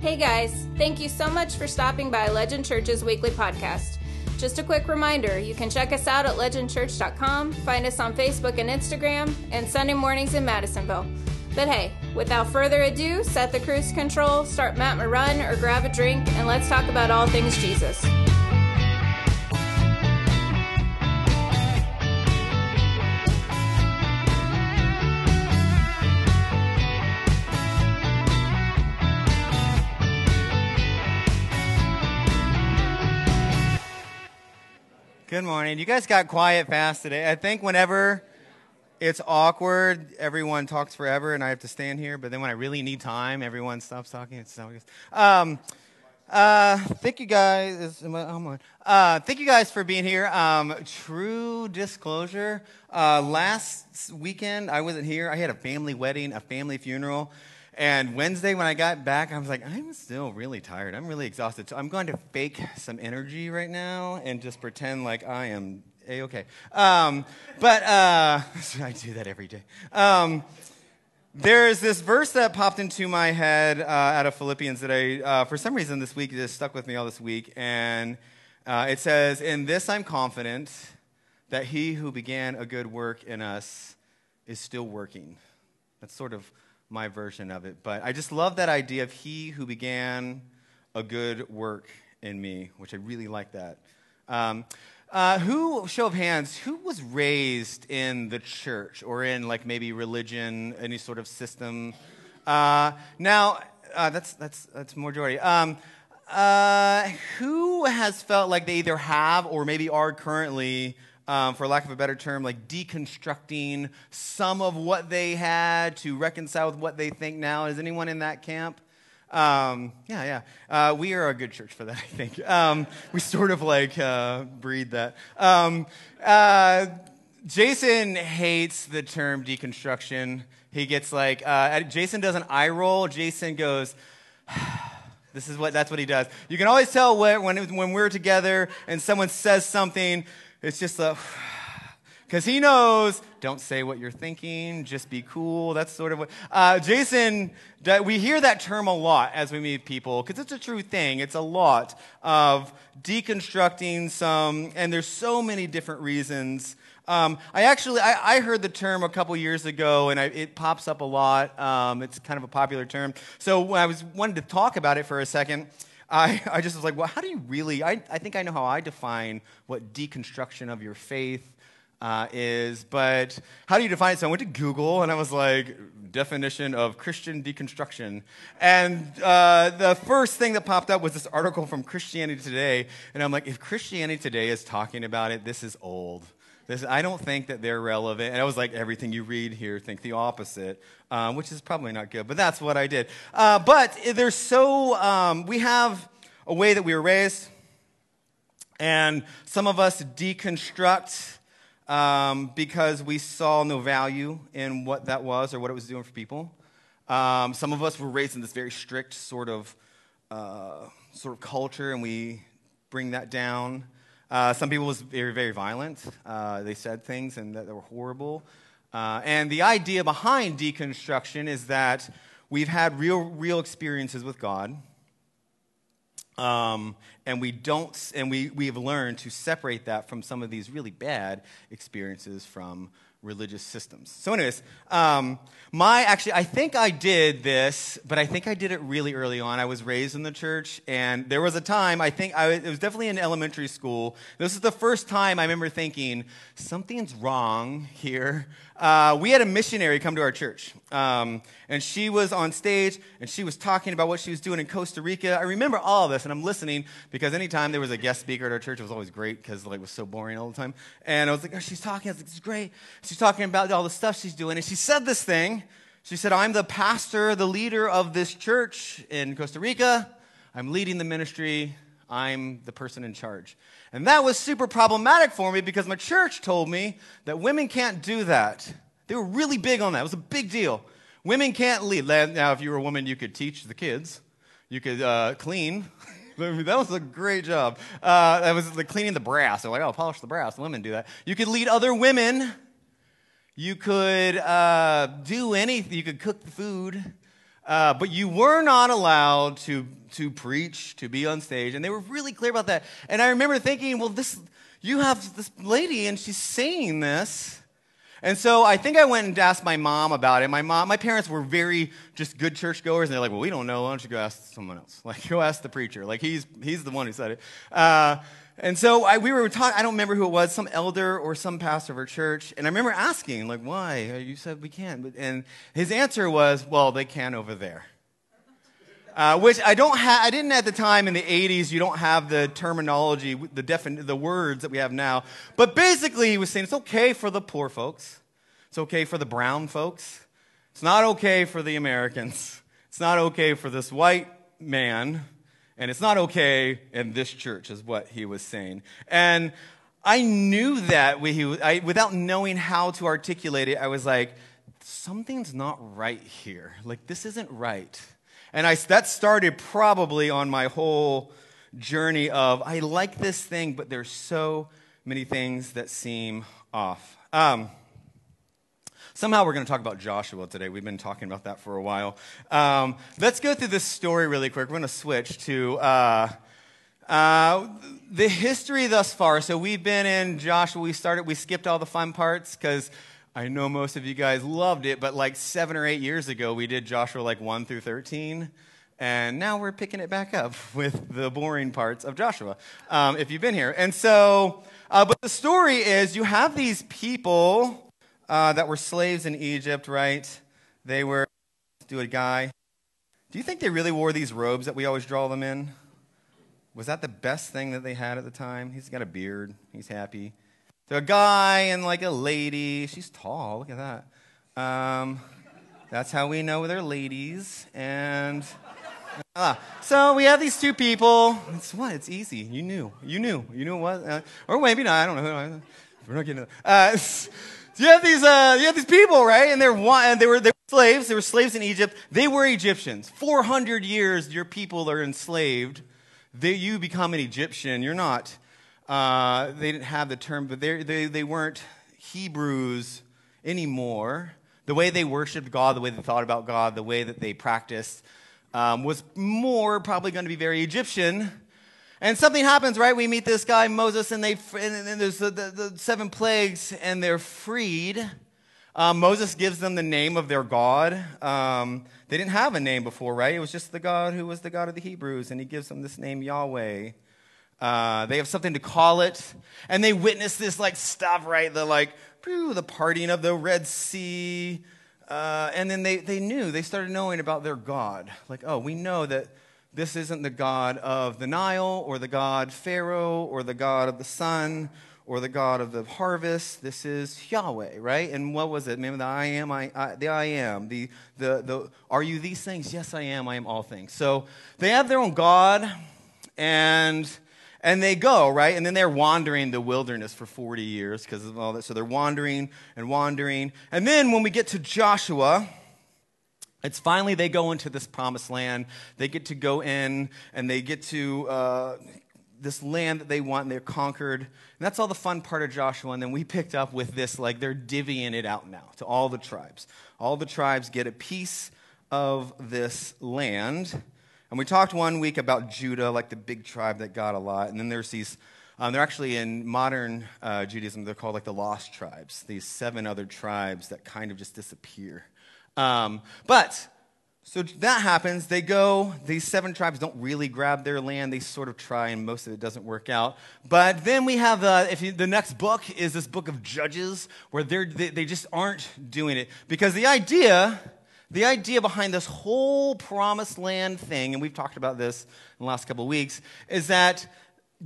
Hey guys, thank you so much for stopping by Legend Church's weekly podcast. Just a quick reminder you can check us out at legendchurch.com, find us on Facebook and Instagram, and Sunday mornings in Madisonville. But hey, without further ado, set the cruise control, start Matt run, or grab a drink, and let's talk about all things Jesus. Morning. You guys got quiet fast today. I think whenever it's awkward, everyone talks forever, and I have to stand here. But then when I really need time, everyone stops talking. It's so um, uh, thank you guys. I'm on. Uh, thank you guys for being here. Um, true disclosure. Uh, last weekend I wasn't here. I had a family wedding, a family funeral. And Wednesday, when I got back, I was like, I'm still really tired. I'm really exhausted. So I'm going to fake some energy right now and just pretend like I am a okay. Um, but uh, I do that every day. Um, there's this verse that popped into my head uh, out of Philippians that I, uh, for some reason, this week just stuck with me all this week. And uh, it says, In this I'm confident that he who began a good work in us is still working. That's sort of my version of it. But I just love that idea of he who began a good work in me, which I really like that. Um, uh, who, show of hands, who was raised in the church or in like maybe religion, any sort of system? Uh, now, uh, that's, that's, that's majority. Um, uh, who has felt like they either have or maybe are currently um, for lack of a better term, like deconstructing some of what they had to reconcile with what they think now. Is anyone in that camp? Um, yeah, yeah. Uh, we are a good church for that, I think. Um, we sort of like uh, breed that. Um, uh, Jason hates the term deconstruction. He gets like, uh, Jason does an eye roll. Jason goes, this is what, that's what he does. You can always tell when, when we're together and someone says something it's just a, because he knows, don't say what you're thinking, just be cool. That's sort of what. Uh, Jason, we hear that term a lot as we meet people, because it's a true thing. It's a lot of deconstructing some, and there's so many different reasons. Um, I actually, I, I, heard the term a couple years ago, and I, it pops up a lot. Um, it's kind of a popular term. So I was wanted to talk about it for a second, I, I just was like, well, how do you really? I, I think I know how I define what deconstruction of your faith uh, is, but how do you define it? So I went to Google and I was like, definition of Christian deconstruction. And uh, the first thing that popped up was this article from Christianity Today. And I'm like, if Christianity Today is talking about it, this is old. This, I don't think that they're relevant. And I was like, everything you read here, think the opposite, um, which is probably not good, but that's what I did. Uh, but there's so, um, we have a way that we were raised, and some of us deconstruct um, because we saw no value in what that was or what it was doing for people. Um, some of us were raised in this very strict sort of, uh, sort of culture, and we bring that down. Uh, some people was very, very violent. Uh, they said things and that, that were horrible. Uh, and the idea behind deconstruction is that we've had real, real experiences with God. Um, and we don't, and we, we have learned to separate that from some of these really bad experiences from religious systems. So, anyways, um, my actually, I think I did this, but I think I did it really early on. I was raised in the church, and there was a time, I think, I, it was definitely in elementary school. This is the first time I remember thinking, something's wrong here. Uh, we had a missionary come to our church, um, and she was on stage, and she was talking about what she was doing in Costa Rica. I remember all of this, and I'm listening because anytime there was a guest speaker at our church, it was always great because like, it was so boring all the time. And I was like, oh, she's talking. I was like, this is great. She's talking about all the stuff she's doing, and she said this thing. She said, I'm the pastor, the leader of this church in Costa Rica. I'm leading the ministry. I'm the person in charge. And that was super problematic for me because my church told me that women can't do that. They were really big on that. It was a big deal. Women can't lead. Now, if you were a woman, you could teach the kids, you could uh, clean. that was a great job. Uh, that was like cleaning the brass. They're like, oh, polish the brass. Women do that. You could lead other women. You could uh, do anything. You could cook the food. Uh, but you were not allowed to, to preach, to be on stage. And they were really clear about that. And I remember thinking, well, this, you have this lady and she's saying this. And so I think I went and asked my mom about it. My mom, my parents were very just good churchgoers, and they're like, "Well, we don't know. Why don't you go ask someone else? Like, go ask the preacher. Like, he's he's the one who said it." Uh, and so I, we were talking. I don't remember who it was, some elder or some pastor of our church. And I remember asking, like, "Why? You said we can't." And his answer was, "Well, they can over there." Uh, which I don't have, I didn't at the time in the 80s, you don't have the terminology, the, defin- the words that we have now. But basically, he was saying it's okay for the poor folks. It's okay for the brown folks. It's not okay for the Americans. It's not okay for this white man. And it's not okay in this church, is what he was saying. And I knew that we, I, without knowing how to articulate it, I was like, something's not right here. Like, this isn't right. And I, that started probably on my whole journey of I like this thing, but there's so many things that seem off. Um, somehow we're going to talk about Joshua today. We've been talking about that for a while. Um, let's go through this story really quick. We're going to switch to. Uh, uh, the history thus far. So we've been in Joshua. We started. We skipped all the fun parts because I know most of you guys loved it, but like seven or eight years ago, we did Joshua like 1 through 13. And now we're picking it back up with the boring parts of Joshua, um, if you've been here. And so, uh, but the story is you have these people uh, that were slaves in Egypt, right? They were, do a guy. Do you think they really wore these robes that we always draw them in? Was that the best thing that they had at the time? He's got a beard, he's happy. So a guy and like a lady. She's tall. Look at that. Um, that's how we know they're ladies. And uh, so we have these two people. It's what? It's easy. You knew. You knew. You knew what? Uh, or maybe not. I don't know. We're not getting. Uh, so you have these. Uh, you have these people, right? And they're and they were they were slaves. They were slaves in Egypt. They were Egyptians. Four hundred years, your people are enslaved. They, you become an Egyptian. You're not uh, they didn't have the term, but they, they weren't Hebrews anymore. The way they worshiped God, the way they thought about God, the way that they practiced um, was more probably going to be very Egyptian. And something happens, right? We meet this guy, Moses, and, they, and there's the, the, the, seven plagues, and they're freed. Um, Moses gives them the name of their God. Um, they didn't have a name before, right? It was just the God who was the God of the Hebrews, and he gives them this name, Yahweh. Uh, they have something to call it, and they witness this like stuff, right? The like, the parting of the Red Sea, uh, and then they they knew they started knowing about their God. Like, oh, we know that this isn't the God of the Nile or the God Pharaoh or the God of the sun or the God of the harvest. This is Yahweh, right? And what was it? Remember the I am, I, I, the I am, the, the, the, are you these things? Yes, I am, I am all things. So they have their own God, and and they go, right? And then they're wandering the wilderness for 40 years because of all that. So they're wandering and wandering. And then when we get to Joshua, it's finally they go into this promised land. They get to go in and they get to uh, this land that they want and they're conquered. And that's all the fun part of Joshua. And then we picked up with this like they're divvying it out now to all the tribes. All the tribes get a piece of this land. And we talked one week about Judah, like the big tribe that got a lot. And then there's these, um, they're actually in modern uh, Judaism, they're called like the lost tribes, these seven other tribes that kind of just disappear. Um, but, so that happens. They go, these seven tribes don't really grab their land. They sort of try, and most of it doesn't work out. But then we have, uh, if you, the next book is this book of Judges, where they they just aren't doing it. Because the idea the idea behind this whole promised land thing, and we've talked about this in the last couple of weeks, is that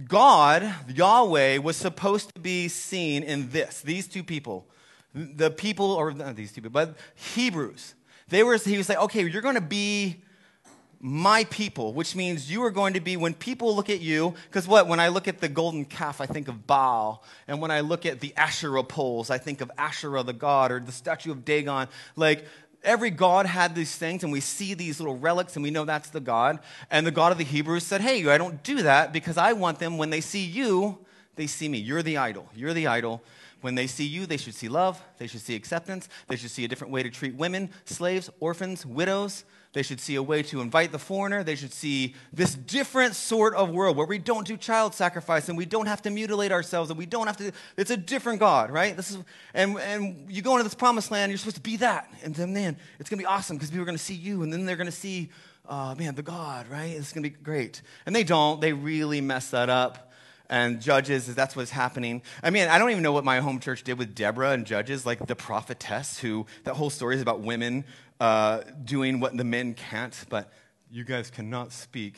God, Yahweh, was supposed to be seen in this, these two people. The people, or not these two people, but Hebrews. They were, he was like, okay, you're going to be my people, which means you are going to be, when people look at you, because what? When I look at the golden calf, I think of Baal. And when I look at the Asherah poles, I think of Asherah, the god, or the statue of Dagon. Like, every God had these things, and we see these little relics, and we know that's the God. And the God of the Hebrews said, Hey, I don't do that because I want them, when they see you, they see me. You're the idol. You're the idol. When they see you, they should see love. They should see acceptance. They should see a different way to treat women, slaves, orphans, widows. They should see a way to invite the foreigner. They should see this different sort of world where we don't do child sacrifice and we don't have to mutilate ourselves and we don't have to. It's a different God, right? This is, and, and you go into this promised land, you're supposed to be that. And then, man, it's going to be awesome because people are going to see you and then they're going to see, uh, man, the God, right? It's going to be great. And they don't. They really mess that up and Judges, that's what's happening. I mean, I don't even know what my home church did with Deborah and Judges, like the prophetess, who that whole story is about women uh, doing what the men can't, but you guys cannot speak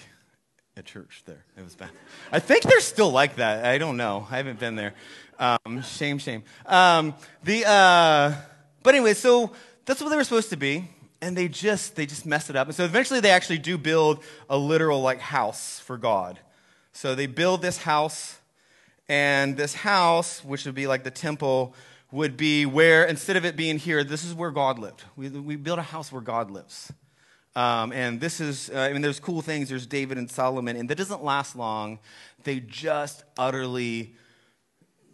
at church there. It was bad. I think they're still like that. I don't know. I haven't been there. Um, shame, shame. Um, the, uh, but anyway, so that's what they were supposed to be. And they just, they just messed it up. And so eventually they actually do build a literal like house for God. So they build this house, and this house, which would be like the temple, would be where, instead of it being here, this is where God lived. We, we built a house where God lives. Um, and this is, uh, I mean, there's cool things. There's David and Solomon, and that doesn't last long. They just utterly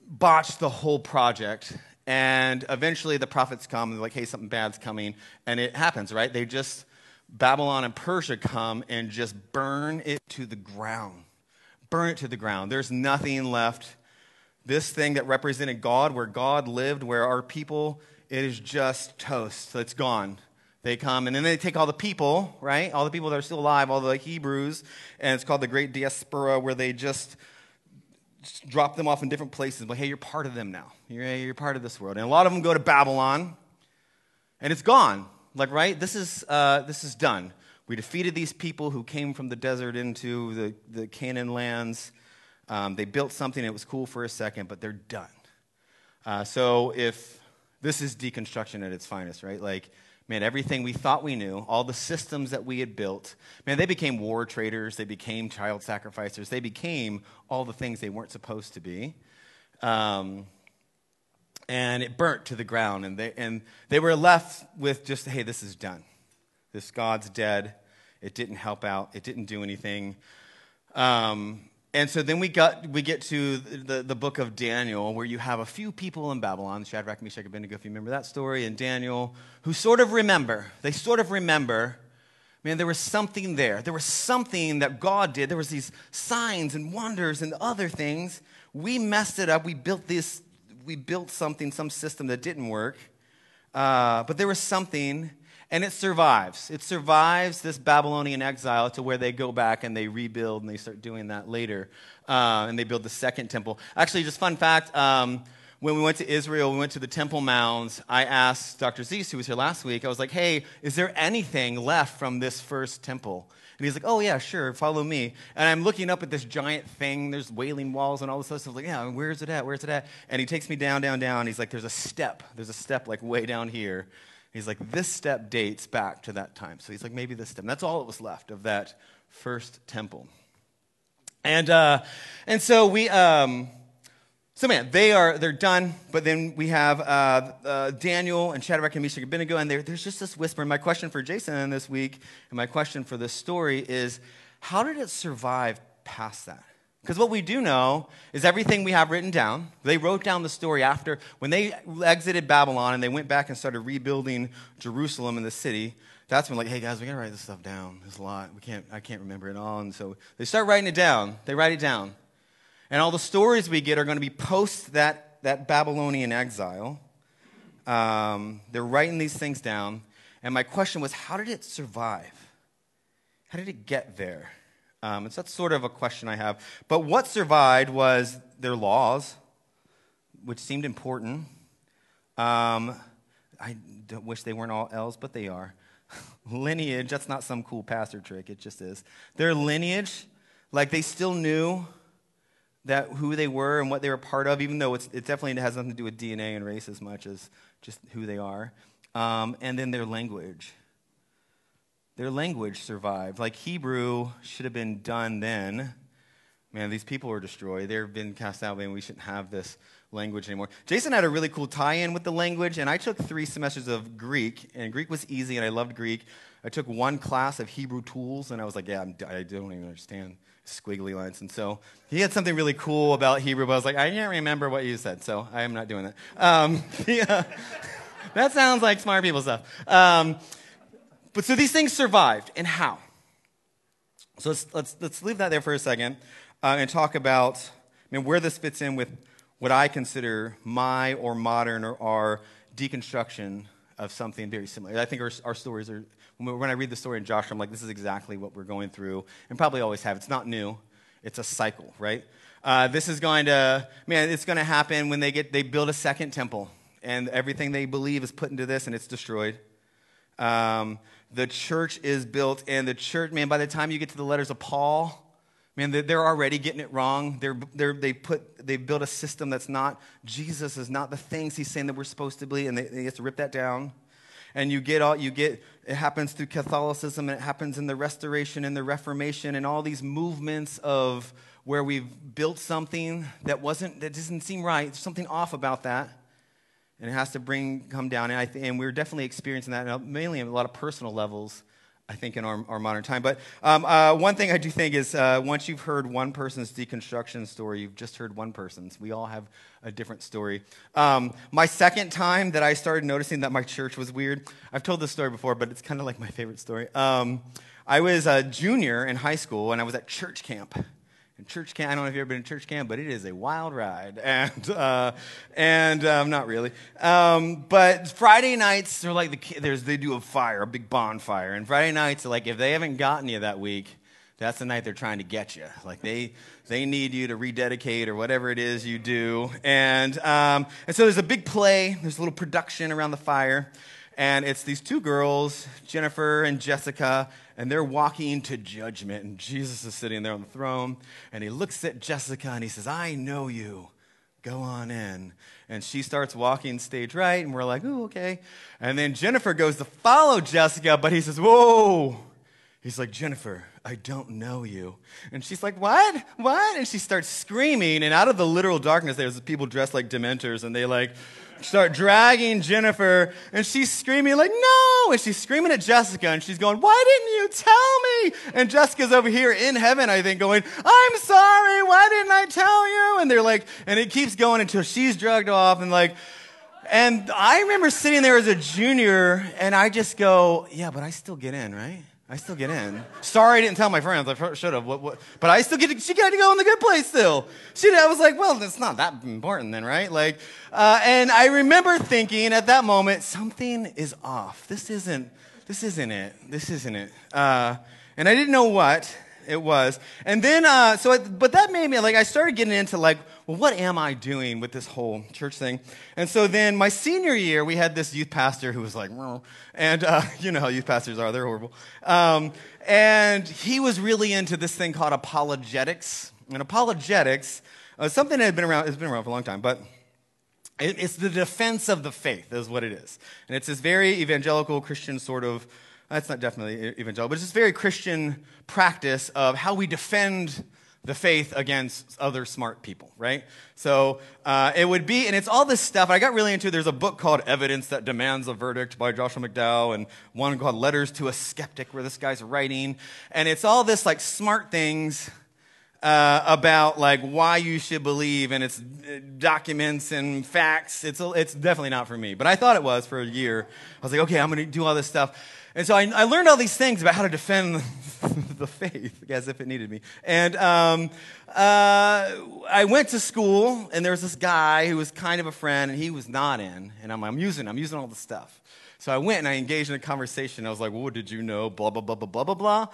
botched the whole project. And eventually the prophets come and they're like, hey, something bad's coming. And it happens, right? They just, Babylon and Persia come and just burn it to the ground burn it to the ground. There's nothing left. This thing that represented God, where God lived, where our people, it is just toast. It's gone. They come and then they take all the people, right? All the people that are still alive, all the Hebrews, and it's called the Great Diaspora, where they just, just drop them off in different places. But hey, you're part of them now. You're, you're part of this world. And a lot of them go to Babylon, and it's gone. Like, right? This is, uh, this is done. We defeated these people who came from the desert into the, the Canaan lands. Um, they built something, it was cool for a second, but they're done. Uh, so if this is deconstruction at its finest, right? Like, man, everything we thought we knew, all the systems that we had built, man, they became war traders, they became child sacrificers, they became all the things they weren't supposed to be. Um, and it burnt to the ground, and they, and they were left with just, hey, this is done. This God's dead. It didn't help out. It didn't do anything. Um, and so then we, got, we get to the, the book of Daniel, where you have a few people in Babylon, Shadrach, Meshach, Abednego, if you remember that story, and Daniel, who sort of remember. They sort of remember, man, there was something there. There was something that God did. There was these signs and wonders and other things. We messed it up. We built this, we built something, some system that didn't work. Uh, but there was something and it survives. It survives this Babylonian exile to where they go back and they rebuild, and they start doing that later. Uh, and they build the second temple. Actually, just fun fact um, when we went to Israel, we went to the Temple Mounds. I asked Dr. Zeese, who was here last week, I was like, hey, is there anything left from this first temple? And he's like, oh, yeah, sure, follow me. And I'm looking up at this giant thing. There's wailing walls and all this other stuff. I was like, yeah, where's it at? Where's it at? And he takes me down, down, down. He's like, there's a step. There's a step like way down here. He's like, this step dates back to that time. So he's like, maybe this step. And that's all that was left of that first temple. And, uh, and so we, um, so man, they are, they're done, but then we have uh, uh, Daniel and Shadrach and Meshach and Abednego, and there's just this whisper. And my question for Jason this week, and my question for this story is, how did it survive past that? Because what we do know is everything we have written down. They wrote down the story after, when they exited Babylon and they went back and started rebuilding Jerusalem and the city. That's when, like, hey guys, we gotta write this stuff down. There's a lot. We can't, I can't remember it all. And so they start writing it down. They write it down. And all the stories we get are going to be post that, that Babylonian exile. Um, they're writing these things down. And my question was, how did it survive? How did it get there? Um, and so that's sort of a question I have. But what survived was their laws, which seemed important. Um, I wish they weren't all L's, but they are. lineage, that's not some cool pastor trick, it just is. Their lineage, like they still knew that who they were and what they were part of, even though it definitely has nothing to do with DNA and race as much as just who they are. Um, and then their language their language survived. Like Hebrew should have been done then. Man, these people were destroyed. They've been cast out, and we shouldn't have this language anymore. Jason had a really cool tie in with the language, and I took three semesters of Greek, and Greek was easy, and I loved Greek. I took one class of Hebrew tools, and I was like, yeah, I'm, I do not even understand squiggly lines. And so he had something really cool about Hebrew, but I was like, I can't remember what you said, so I am not doing that. Um, yeah, that sounds like smart people stuff. Um, but so these things survived, and how? So let's, let's, let's leave that there for a second uh, and talk about I mean, where this fits in with what I consider my or modern or our deconstruction of something very similar. I think our, our stories are, when I read the story in Joshua, I'm like, this is exactly what we're going through, and probably always have. It's not new, it's a cycle, right? Uh, this is going to, man, it's going to happen when they get, they build a second temple, and everything they believe is put into this, and it's destroyed. Um, the church is built, and the church, man, by the time you get to the letters of Paul, man, they're already getting it wrong. They're, they're, they put, they built a system that's not, Jesus is not the things he's saying that we're supposed to be, and they, they have to rip that down. And you get all, you get, it happens through Catholicism, and it happens in the Restoration and the Reformation, and all these movements of where we've built something that wasn't, that doesn't seem right. There's something off about that and it has to bring come down. And, th- and we're definitely experiencing that, mainly on a lot of personal levels. I think in our, our modern time. But um, uh, one thing I do think is uh, once you've heard one person's deconstruction story, you've just heard one person's. We all have a different story. Um, my second time that I started noticing that my church was weird, I've told this story before, but it's kind of like my favorite story. Um, I was a junior in high school and I was at church camp church camp, I don't know if you've ever been to church camp, but it is a wild ride. And, uh, and um, not really. Um, but Friday nights, they're like the, there's, they do a fire, a big bonfire. And Friday nights, like if they haven't gotten you that week, that's the night they're trying to get you. Like they, they need you to rededicate or whatever it is you do. And, um, and so there's a big play, there's a little production around the fire. And it's these two girls, Jennifer and Jessica, and they're walking to judgment. And Jesus is sitting there on the throne, and he looks at Jessica and he says, I know you. Go on in. And she starts walking stage right, and we're like, oh, okay. And then Jennifer goes to follow Jessica, but he says, whoa. He's like, Jennifer, I don't know you. And she's like, What? What? And she starts screaming. And out of the literal darkness, there's people dressed like Dementors, and they like start dragging Jennifer, and she's screaming, like, no! And she's screaming at Jessica, and she's going, why didn't you tell me? And Jessica's over here in heaven, I think, going, I'm sorry, why didn't I tell you? And they're like, and it keeps going until she's drugged off, and like, and I remember sitting there as a junior, and I just go, yeah, but I still get in, right? I still get in. Sorry I didn't tell my friends. I should have. What, what? But I still get to, she got to go in the good place still. She, I was like, well, it's not that important then, right? Like, uh, and I remember thinking at that moment, something is off. This isn't, this isn't it. This isn't it. Uh, and I didn't know what it was. And then, uh, so, it, but that made me, like, I started getting into, like, well, what am I doing with this whole church thing? And so then my senior year, we had this youth pastor who was like, and uh, you know how youth pastors are, they're horrible. Um, and he was really into this thing called apologetics. And apologetics, uh, something that had been around, it's been around for a long time, but it's the defense of the faith, is what it is. And it's this very evangelical Christian sort of that's not definitely evangelical, but it's this very Christian practice of how we defend the faith against other smart people, right? So uh, it would be, and it's all this stuff. I got really into. There's a book called Evidence That Demands a Verdict by Joshua McDowell, and one called Letters to a Skeptic, where this guy's writing, and it's all this like smart things uh, about like why you should believe, and it's uh, documents and facts. It's it's definitely not for me, but I thought it was for a year. I was like, okay, I'm going to do all this stuff. And so I, I, learned all these things about how to defend the faith, as if it needed me. And um, uh, I went to school, and there was this guy who was kind of a friend, and he was not in. And I'm, I'm using, I'm using all the stuff. So I went and I engaged in a conversation. I was like, "Well, did you know?" Blah blah blah blah blah blah blah.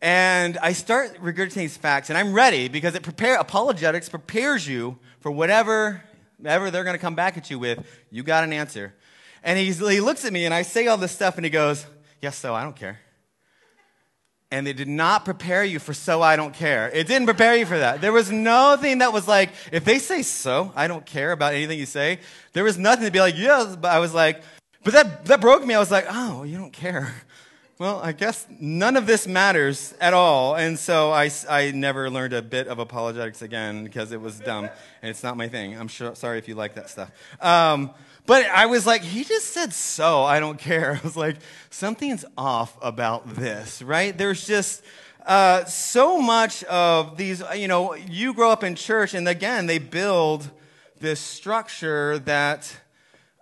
And I start regurgitating these facts, and I'm ready because it prepare apologetics prepares you for whatever, whatever they're going to come back at you with. You got an answer. And he looks at me, and I say all this stuff, and he goes, Yes, so I don't care. And they did not prepare you for so I don't care. It didn't prepare you for that. There was nothing that was like, if they say so, I don't care about anything you say, there was nothing to be like, yes, but I was like, but that, that broke me. I was like, oh, you don't care. Well, I guess none of this matters at all. And so I, I never learned a bit of apologetics again because it was dumb and it's not my thing. I'm sure, sorry if you like that stuff. Um, but I was like, he just said so, I don't care. I was like, something's off about this, right? There's just uh, so much of these, you know, you grow up in church, and again, they build this structure that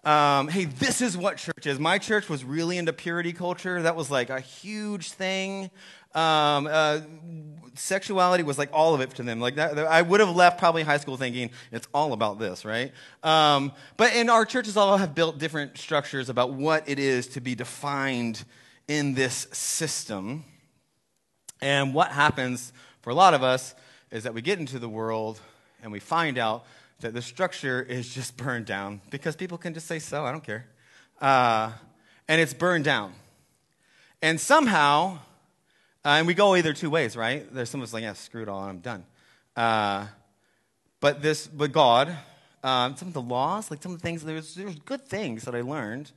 um, hey, this is what church is. My church was really into purity culture. That was like a huge thing. Um, uh, sexuality was like all of it to them. Like that, I would have left probably high school thinking it's all about this, right? Um, but in our churches, all have built different structures about what it is to be defined in this system. And what happens for a lot of us is that we get into the world and we find out that the structure is just burned down because people can just say so, I don't care. Uh, and it's burned down. And somehow, uh, and we go either two ways, right? There's someone's like, yeah, screw it all, I'm done. Uh, but this, but God, um, some of the laws, like some of the things, there's, there's good things that I learned.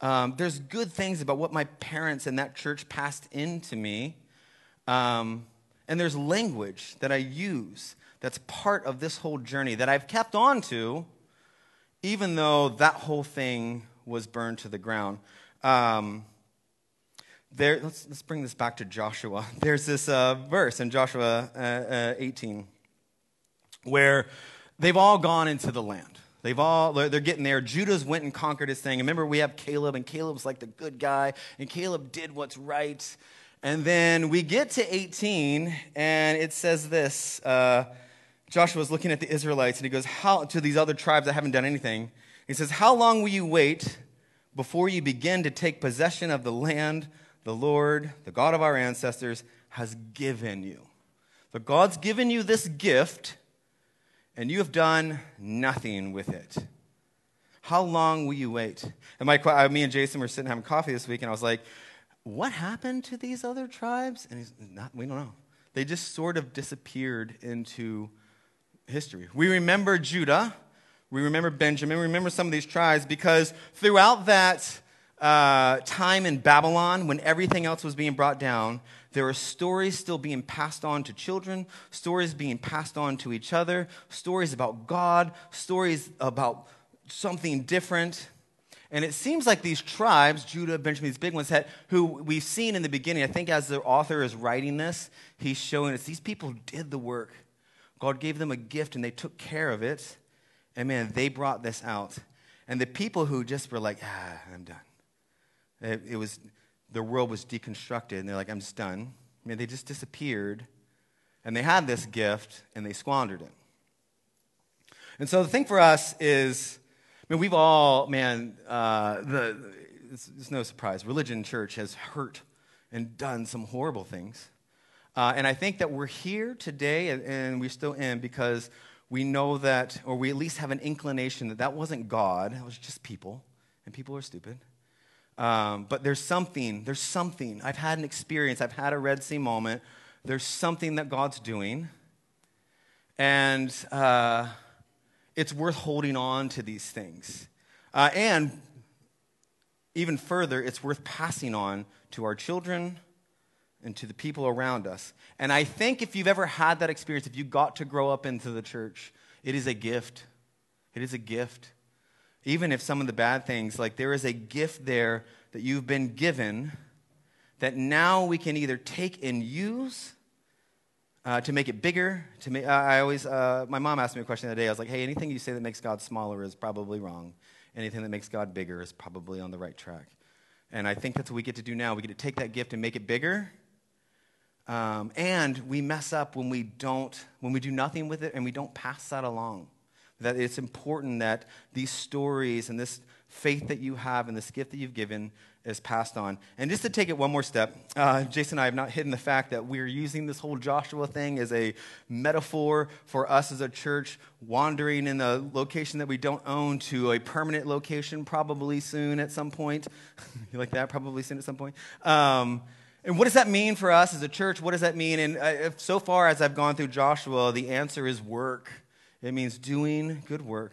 Um, there's good things about what my parents and that church passed into me. Um, and there's language that I use that's part of this whole journey that I've kept on to, even though that whole thing was burned to the ground. Um, there, let's, let's bring this back to Joshua. There's this uh, verse in Joshua uh, uh, 18 where they've all gone into the land. They've all, they're getting there. Judah's went and conquered his thing. remember, we have Caleb, and Caleb's like the good guy, and Caleb did what's right. And then we get to 18, and it says this uh, Joshua is looking at the Israelites, and he goes How, to these other tribes that haven't done anything. He says, How long will you wait before you begin to take possession of the land the Lord, the God of our ancestors, has given you? So God's given you this gift, and you have done nothing with it. How long will you wait? And my, me and Jason were sitting having coffee this week, and I was like, What happened to these other tribes? And he's not, we don't know. They just sort of disappeared into history. We remember Judah, we remember Benjamin, we remember some of these tribes because throughout that uh, time in Babylon, when everything else was being brought down, there were stories still being passed on to children, stories being passed on to each other, stories about God, stories about something different. And it seems like these tribes, Judah, Benjamin, these big ones, that, who we've seen in the beginning, I think as the author is writing this, he's showing us these people did the work. God gave them a gift and they took care of it. And man, they brought this out. And the people who just were like, ah, I'm done. It, it was, the world was deconstructed and they're like, I'm just done. I mean, they just disappeared. And they had this gift and they squandered it. And so the thing for us is, I mean, we've all, man, uh, the, it's, it's no surprise. Religion church has hurt and done some horrible things. Uh, and I think that we're here today, and, and we're still in, because we know that, or we at least have an inclination that that wasn't God, it was just people, and people are stupid. Um, but there's something, there's something. I've had an experience, I've had a Red Sea moment. There's something that God's doing. And uh, it's worth holding on to these things. Uh, and even further, it's worth passing on to our children, and to the people around us. And I think if you've ever had that experience, if you got to grow up into the church, it is a gift. It is a gift. Even if some of the bad things, like there is a gift there that you've been given that now we can either take and use uh, to make it bigger. To make, uh, I always, uh, my mom asked me a question the other day. I was like, hey, anything you say that makes God smaller is probably wrong. Anything that makes God bigger is probably on the right track. And I think that's what we get to do now. We get to take that gift and make it bigger um, and we mess up when we don't, when we do nothing with it and we don't pass that along. That it's important that these stories and this faith that you have and this gift that you've given is passed on. And just to take it one more step, uh, Jason and I have not hidden the fact that we're using this whole Joshua thing as a metaphor for us as a church wandering in a location that we don't own to a permanent location, probably soon at some point. you like that? Probably soon at some point. Um, and what does that mean for us as a church? What does that mean? And uh, so far as I've gone through Joshua, the answer is work. It means doing good work.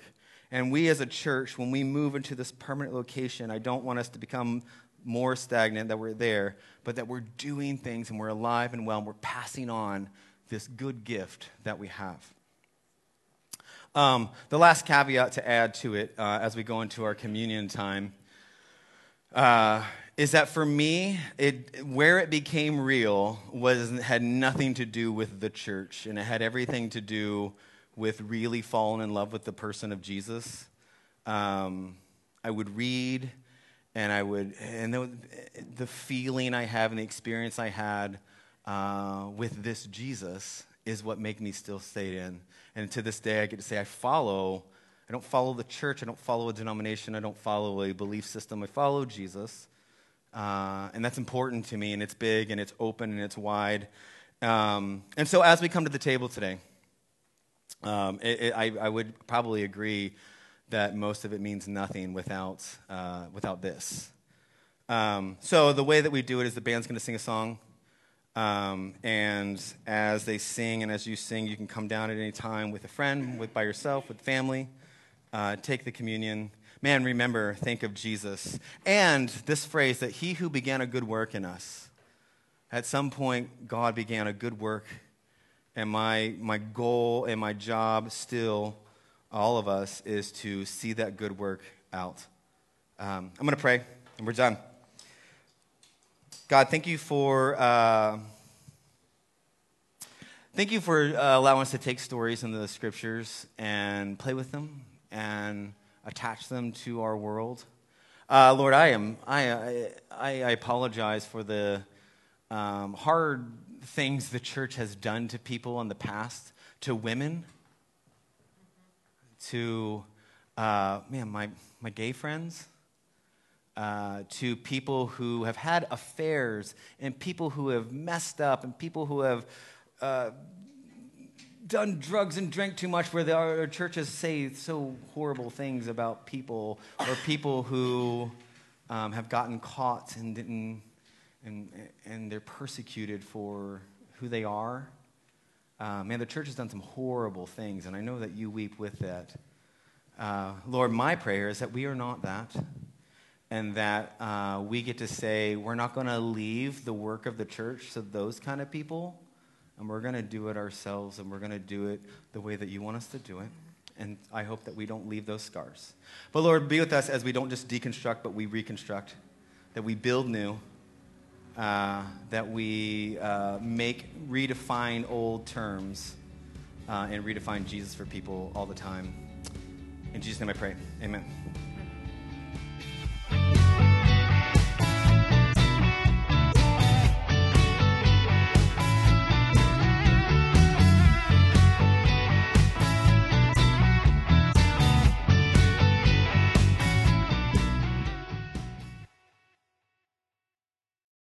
And we as a church, when we move into this permanent location, I don't want us to become more stagnant that we're there, but that we're doing things and we're alive and well and we're passing on this good gift that we have. Um, the last caveat to add to it uh, as we go into our communion time uh, is that for me, it, where it became real was, had nothing to do with the church, and it had everything to do with really falling in love with the person of Jesus. Um, I would read and I would, and the, the feeling I have and the experience I had uh, with this Jesus is what make me still stay in. And to this day, I get to say I follow. I don't follow the church. I don't follow a denomination. I don't follow a belief system. I follow Jesus. Uh, and that's important to me, and it's big, and it's open, and it's wide. Um, and so, as we come to the table today, um, it, it, I, I, would probably agree that most of it means nothing without, uh, without this. Um, so, the way that we do it is the band's going to sing a song. Um, and as they sing and as you sing, you can come down at any time with a friend, with, by yourself, with family, uh, take the communion. Man, remember, think of Jesus. And this phrase that he who began a good work in us, at some point, God began a good work. And my, my goal and my job still, all of us, is to see that good work out. Um, I'm going to pray, and we're done. God, thank you for. Uh, thank you for uh, allowing us to take stories in the scriptures and play with them and attach them to our world. Uh, Lord, I am I, I, I apologize for the um, hard things the church has done to people in the past, to women, to uh, man, my my gay friends uh, to people who have had affairs and people who have messed up and people who have uh, done drugs and drank too much where our churches say so horrible things about people or people who um, have gotten caught and didn't and, and they're persecuted for who they are uh, man the church has done some horrible things and i know that you weep with that uh, lord my prayer is that we are not that and that uh, we get to say we're not going to leave the work of the church to those kind of people, and we're going to do it ourselves, and we're going to do it the way that you want us to do it. And I hope that we don't leave those scars. But Lord, be with us as we don't just deconstruct, but we reconstruct, that we build new, uh, that we uh, make, redefine old terms, uh, and redefine Jesus for people all the time. In Jesus' name I pray. Amen.